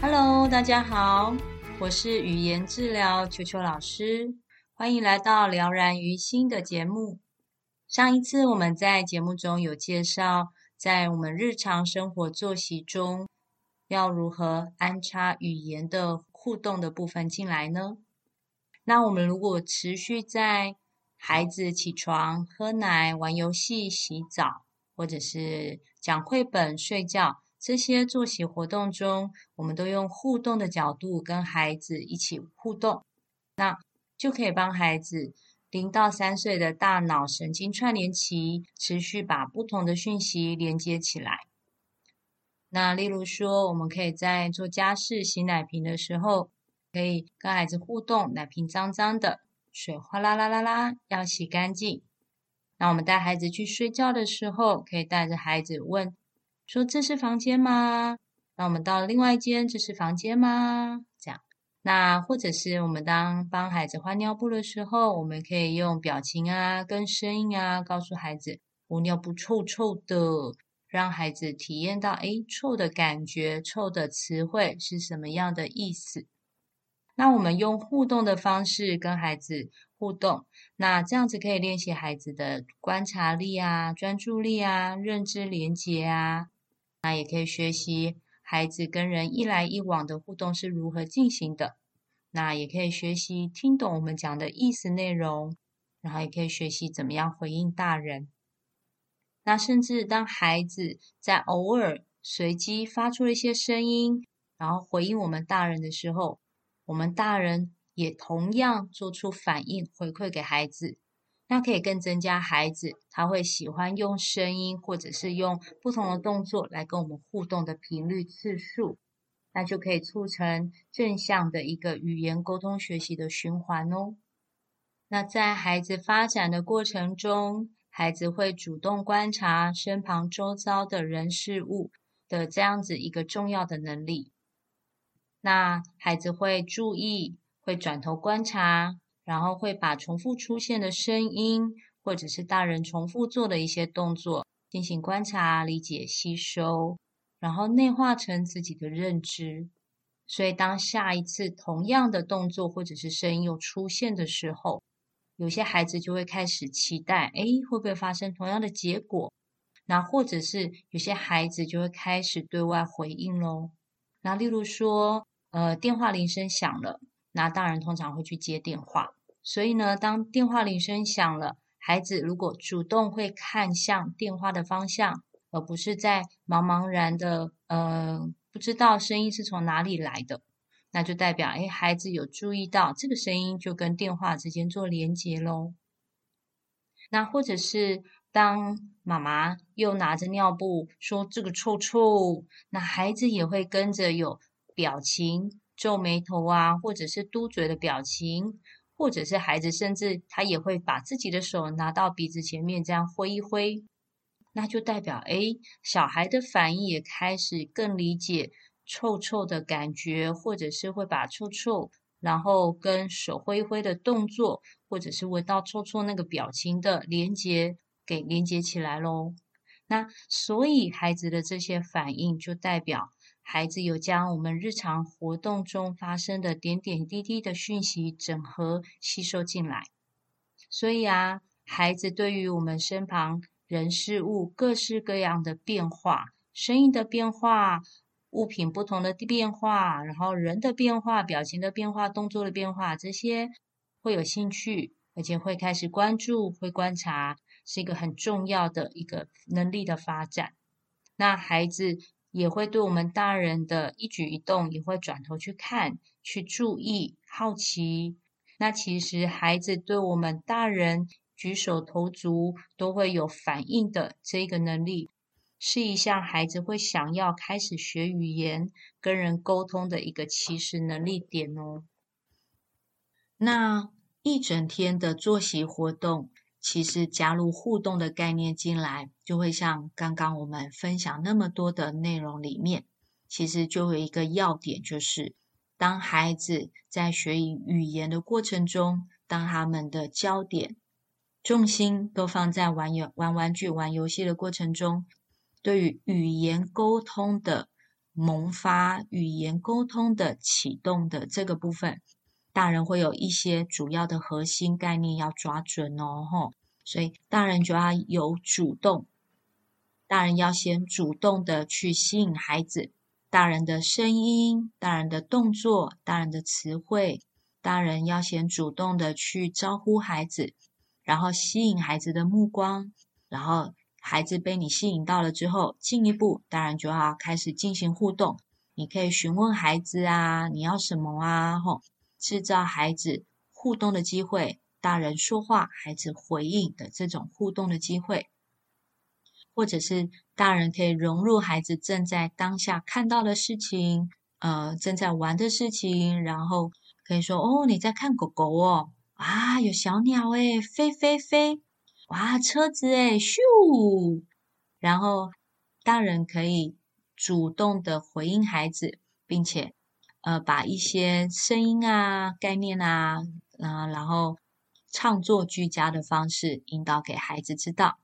Hello，大家好，我是语言治疗球球老师，欢迎来到了然于心的节目。上一次我们在节目中有介绍，在我们日常生活作息中，要如何安插语言的互动的部分进来呢？那我们如果持续在孩子起床、喝奶、玩游戏、洗澡，或者是讲绘本、睡觉。这些作息活动中，我们都用互动的角度跟孩子一起互动，那就可以帮孩子零到三岁的大脑神经串联期持续把不同的讯息连接起来。那例如说，我们可以在做家事、洗奶瓶的时候，可以跟孩子互动，奶瓶脏脏的，水哗啦啦啦啦，要洗干净。那我们带孩子去睡觉的时候，可以带着孩子问。说这是房间吗？那我们到另外一间，这是房间吗？这样，那或者是我们当帮孩子换尿布的时候，我们可以用表情啊，跟声音啊，告诉孩子我尿布臭臭的，让孩子体验到诶臭的感觉，臭的词汇是什么样的意思。那我们用互动的方式跟孩子互动，那这样子可以练习孩子的观察力啊、专注力啊、认知连结啊。那也可以学习孩子跟人一来一往的互动是如何进行的。那也可以学习听懂我们讲的意思内容，然后也可以学习怎么样回应大人。那甚至当孩子在偶尔随机发出了一些声音，然后回应我们大人的时候，我们大人也同样做出反应回馈给孩子。那可以更增加孩子他会喜欢用声音或者是用不同的动作来跟我们互动的频率次数，那就可以促成正向的一个语言沟通学习的循环哦。那在孩子发展的过程中，孩子会主动观察身旁周遭的人事物的这样子一个重要的能力。那孩子会注意，会转头观察。然后会把重复出现的声音，或者是大人重复做的一些动作进行观察、理解、吸收，然后内化成自己的认知。所以，当下一次同样的动作或者是声音又出现的时候，有些孩子就会开始期待：哎，会不会发生同样的结果？那或者是有些孩子就会开始对外回应喽。那例如说，呃，电话铃声响了，那大人通常会去接电话。所以呢，当电话铃声响了，孩子如果主动会看向电话的方向，而不是在茫茫然的呃不知道声音是从哪里来的，那就代表哎，孩子有注意到这个声音，就跟电话之间做连接喽。那或者是当妈妈又拿着尿布说这个臭臭，那孩子也会跟着有表情、皱眉头啊，或者是嘟嘴的表情。或者是孩子，甚至他也会把自己的手拿到鼻子前面，这样挥一挥，那就代表，哎，小孩的反应也开始更理解臭臭的感觉，或者是会把臭臭，然后跟手挥挥的动作，或者是闻到臭臭那个表情的连接，给连接起来喽。那所以孩子的这些反应，就代表。孩子有将我们日常活动中发生的点点滴滴的讯息整合吸收进来，所以啊，孩子对于我们身旁人事物各式各样的变化、声音的变化、物品不同的变化，然后人的变化、表情的变化、动作的变化，这些会有兴趣，而且会开始关注、会观察，是一个很重要的一个能力的发展。那孩子。也会对我们大人的一举一动也会转头去看、去注意、好奇。那其实孩子对我们大人举手投足都会有反应的这个能力，是一项孩子会想要开始学语言、跟人沟通的一个起始能力点哦。那一整天的作息活动，其实加入互动的概念进来，就会像刚刚我们分享那么多的内容里面，其实就有一个要点，就是当孩子在学语言的过程中，当他们的焦点、重心都放在玩游、玩玩具、玩游戏的过程中，对于语言沟通的萌发、语言沟通的启动的这个部分。大人会有一些主要的核心概念要抓准哦，吼，所以大人就要有主动，大人要先主动的去吸引孩子，大人的声音、大人的动作、大人的词汇，大人要先主动的去招呼孩子，然后吸引孩子的目光，然后孩子被你吸引到了之后，进一步，大人就要开始进行互动，你可以询问孩子啊，你要什么啊，吼。制造孩子互动的机会，大人说话，孩子回应的这种互动的机会，或者是大人可以融入孩子正在当下看到的事情，呃，正在玩的事情，然后可以说：“哦，你在看狗狗哦，啊，有小鸟诶，飞飞飞，哇，车子诶，咻。”然后大人可以主动的回应孩子，并且。呃，把一些声音啊、概念啊，啊、然后唱作俱佳的方式引导给孩子知道，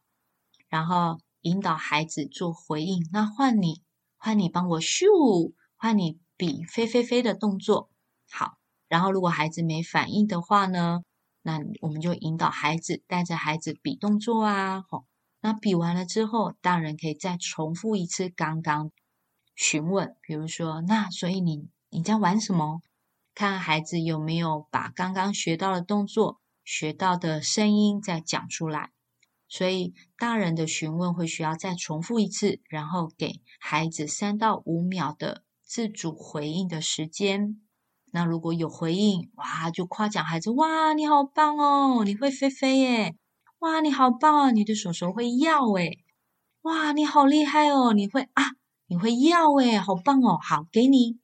然后引导孩子做回应。那换你，换你帮我咻，换你比飞飞飞的动作。好，然后如果孩子没反应的话呢，那我们就引导孩子带着孩子比动作啊。好，那比完了之后，大人可以再重复一次刚刚询问，比如说，那所以你。你在玩什么？看孩子有没有把刚刚学到的动作、学到的声音再讲出来。所以大人的询问会需要再重复一次，然后给孩子三到五秒的自主回应的时间。那如果有回应，哇，就夸奖孩子：哇，你好棒哦，你会飞飞耶！哇，你好棒哦，你的手手会要诶！哇，你好厉害哦，你会啊，你会要诶，好棒哦，好，给你。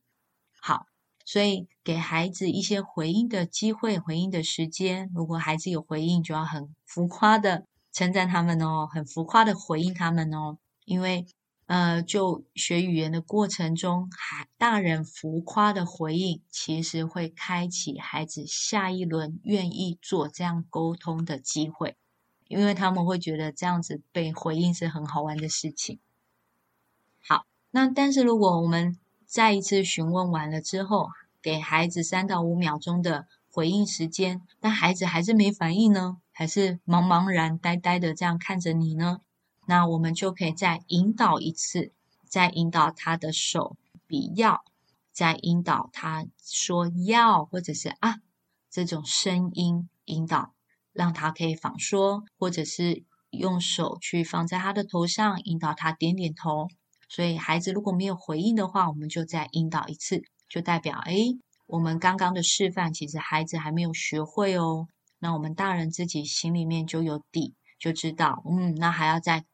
好，所以给孩子一些回应的机会，回应的时间。如果孩子有回应，就要很浮夸的称赞他们哦，很浮夸的回应他们哦。因为，呃，就学语言的过程中，孩大人浮夸的回应，其实会开启孩子下一轮愿意做这样沟通的机会，因为他们会觉得这样子被回应是很好玩的事情。好，那但是如果我们再一次询问完了之后，给孩子三到五秒钟的回应时间，但孩子还是没反应呢，还是茫茫然、呆呆的这样看着你呢？那我们就可以再引导一次，再引导他的手比要，再引导他说要或者是啊这种声音引导，让他可以仿说，或者是用手去放在他的头上，引导他点点头。所以孩子如果没有回应的话，我们就再引导一次，就代表哎，我们刚刚的示范其实孩子还没有学会哦。那我们大人自己心里面就有底，就知道，嗯，那还要再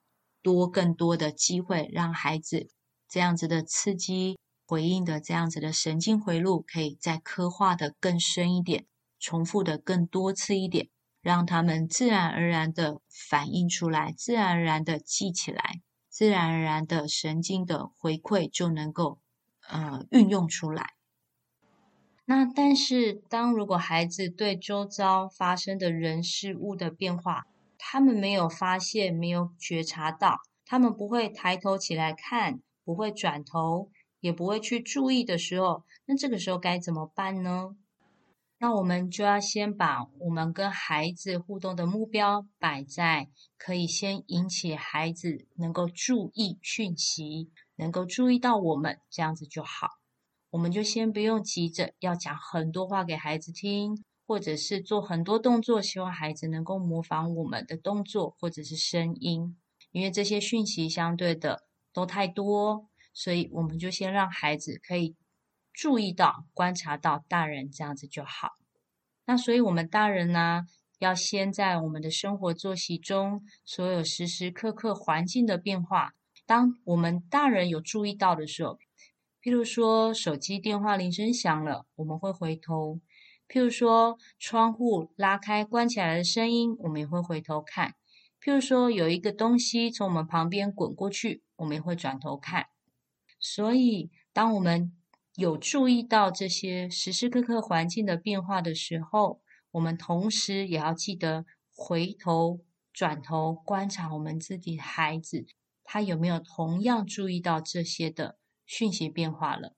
多更多的机会，让孩子这样子的刺激回应的这样子的神经回路，可以再刻画的更深一点，重复的更多次一点，让他们自然而然的反应出来，自然而然的记起来。自然而然的神经的回馈就能够呃运用出来。那但是，当如果孩子对周遭发生的人事物的变化，他们没有发现、没有觉察到，他们不会抬头起来看，不会转头，也不会去注意的时候，那这个时候该怎么办呢？那我们就要先把我们跟孩子互动的目标摆在可以先引起孩子能够注意讯息，能够注意到我们，这样子就好。我们就先不用急着要讲很多话给孩子听，或者是做很多动作，希望孩子能够模仿我们的动作或者是声音，因为这些讯息相对的都太多，所以我们就先让孩子可以。注意到、观察到大人这样子就好。那所以，我们大人呢，要先在我们的生活作息中，所有时时刻刻环境的变化，当我们大人有注意到的时候，譬如说手机电话铃声响了，我们会回头；譬如说窗户拉开关起来的声音，我们也会回头看；譬如说有一个东西从我们旁边滚过去，我们也会转头看。所以，当我们有注意到这些时时刻刻环境的变化的时候，我们同时也要记得回头、转头观察我们自己孩子，他有没有同样注意到这些的讯息变化了。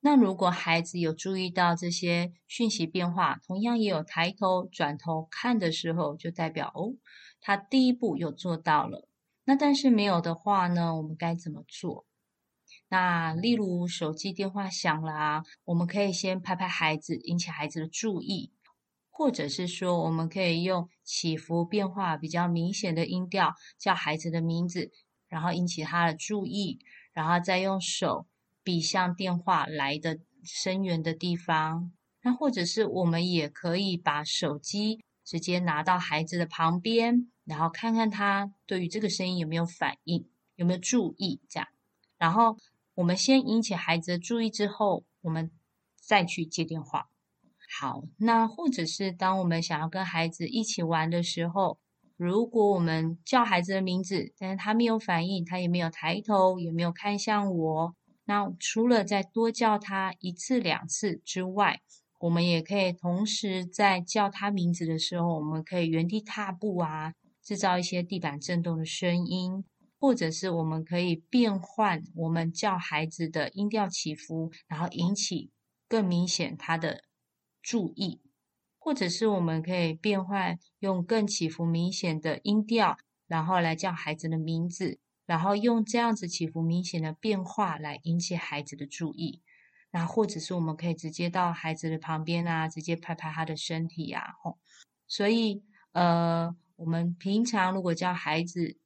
那如果孩子有注意到这些讯息变化，同样也有抬头、转头看的时候，就代表哦，他第一步有做到了。那但是没有的话呢，我们该怎么做？那例如手机电话响了啊，我们可以先拍拍孩子，引起孩子的注意，或者是说，我们可以用起伏变化比较明显的音调叫孩子的名字，然后引起他的注意，然后再用手比向电话来的声源的地方。那或者是我们也可以把手机直接拿到孩子的旁边，然后看看他对于这个声音有没有反应，有没有注意这样，然后。我们先引起孩子的注意之后，我们再去接电话。好，那或者是当我们想要跟孩子一起玩的时候，如果我们叫孩子的名字，但是他没有反应，他也没有抬头，也没有看向我，那除了再多叫他一次两次之外，我们也可以同时在叫他名字的时候，我们可以原地踏步啊，制造一些地板震动的声音。或者是我们可以变换我们叫孩子的音调起伏，然后引起更明显他的注意；或者是我们可以变换用更起伏明显的音调，然后来叫孩子的名字，然后用这样子起伏明显的变化来引起孩子的注意。那或者是我们可以直接到孩子的旁边啊，直接拍拍他的身体呀，吼。所以，呃，我们平常如果叫孩子，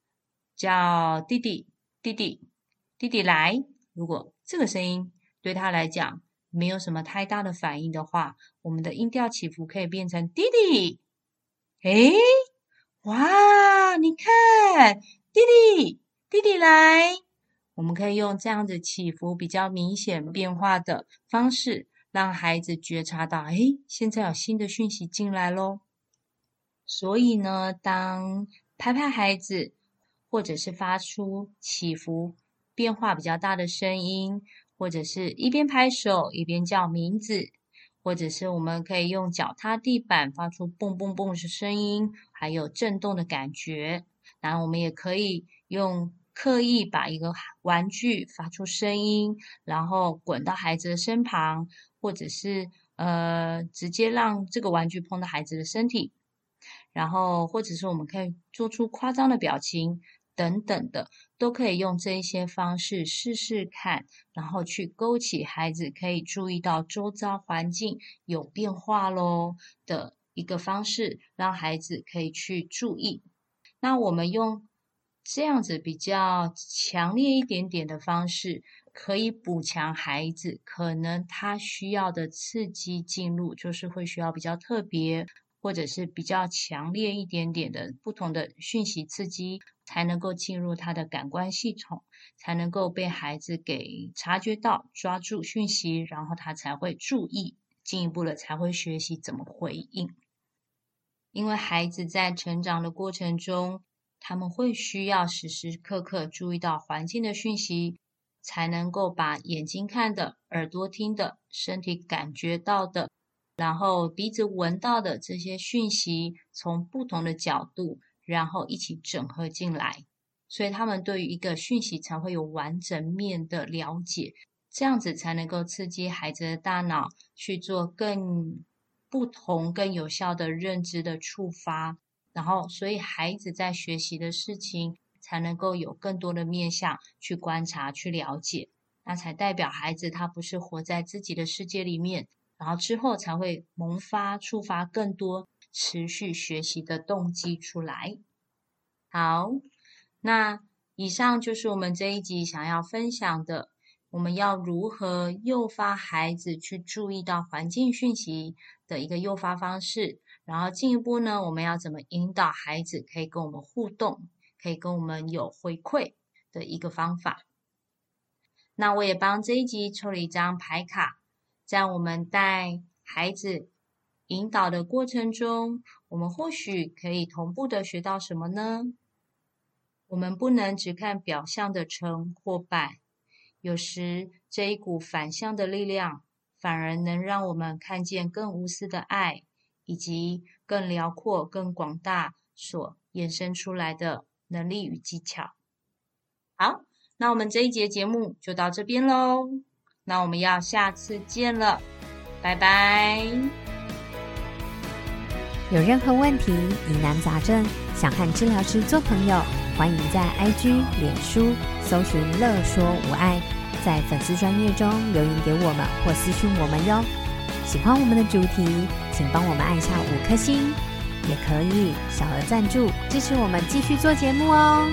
叫弟弟，弟弟，弟弟来。如果这个声音对他来讲没有什么太大的反应的话，我们的音调起伏可以变成弟弟。诶，哇，你看，弟弟，弟弟来。我们可以用这样子起伏比较明显变化的方式，让孩子觉察到，诶，现在有新的讯息进来喽。所以呢，当拍拍孩子。或者是发出起伏变化比较大的声音，或者是一边拍手一边叫名字，或者是我们可以用脚踏地板发出蹦蹦蹦的声音，还有震动的感觉。然后我们也可以用刻意把一个玩具发出声音，然后滚到孩子的身旁，或者是呃直接让这个玩具碰到孩子的身体，然后或者是我们可以做出夸张的表情。等等的，都可以用这一些方式试试看，然后去勾起孩子可以注意到周遭环境有变化喽的一个方式，让孩子可以去注意。那我们用这样子比较强烈一点点的方式，可以补强孩子可能他需要的刺激进入，就是会需要比较特别。或者是比较强烈一点点的不同的讯息刺激，才能够进入他的感官系统，才能够被孩子给察觉到、抓住讯息，然后他才会注意，进一步的才会学习怎么回应。因为孩子在成长的过程中，他们会需要时时刻刻注意到环境的讯息，才能够把眼睛看的、耳朵听的、身体感觉到的。然后鼻子闻到的这些讯息，从不同的角度，然后一起整合进来，所以他们对于一个讯息才会有完整面的了解，这样子才能够刺激孩子的大脑去做更不同、更有效的认知的触发，然后所以孩子在学习的事情才能够有更多的面向去观察、去了解，那才代表孩子他不是活在自己的世界里面。然后之后才会萌发、触发更多持续学习的动机出来。好，那以上就是我们这一集想要分享的，我们要如何诱发孩子去注意到环境讯息的一个诱发方式。然后进一步呢，我们要怎么引导孩子可以跟我们互动，可以跟我们有回馈的一个方法。那我也帮这一集抽了一张牌卡，在我们带孩子引导的过程中，我们或许可以同步的学到什么呢？我们不能只看表象的成或败，有时这一股反向的力量，反而能让我们看见更无私的爱，以及更辽阔、更广大所衍生出来的能力与技巧。好。那我们这一节节目就到这边喽，那我们要下次见了，拜拜。有任何问题、疑难杂症，想和治疗师做朋友，欢迎在 IG、脸书搜寻“乐说无碍”，在粉丝专页中留言给我们或私讯我们哟。喜欢我们的主题，请帮我们按下五颗星，也可以小额赞助支持我们继续做节目哦。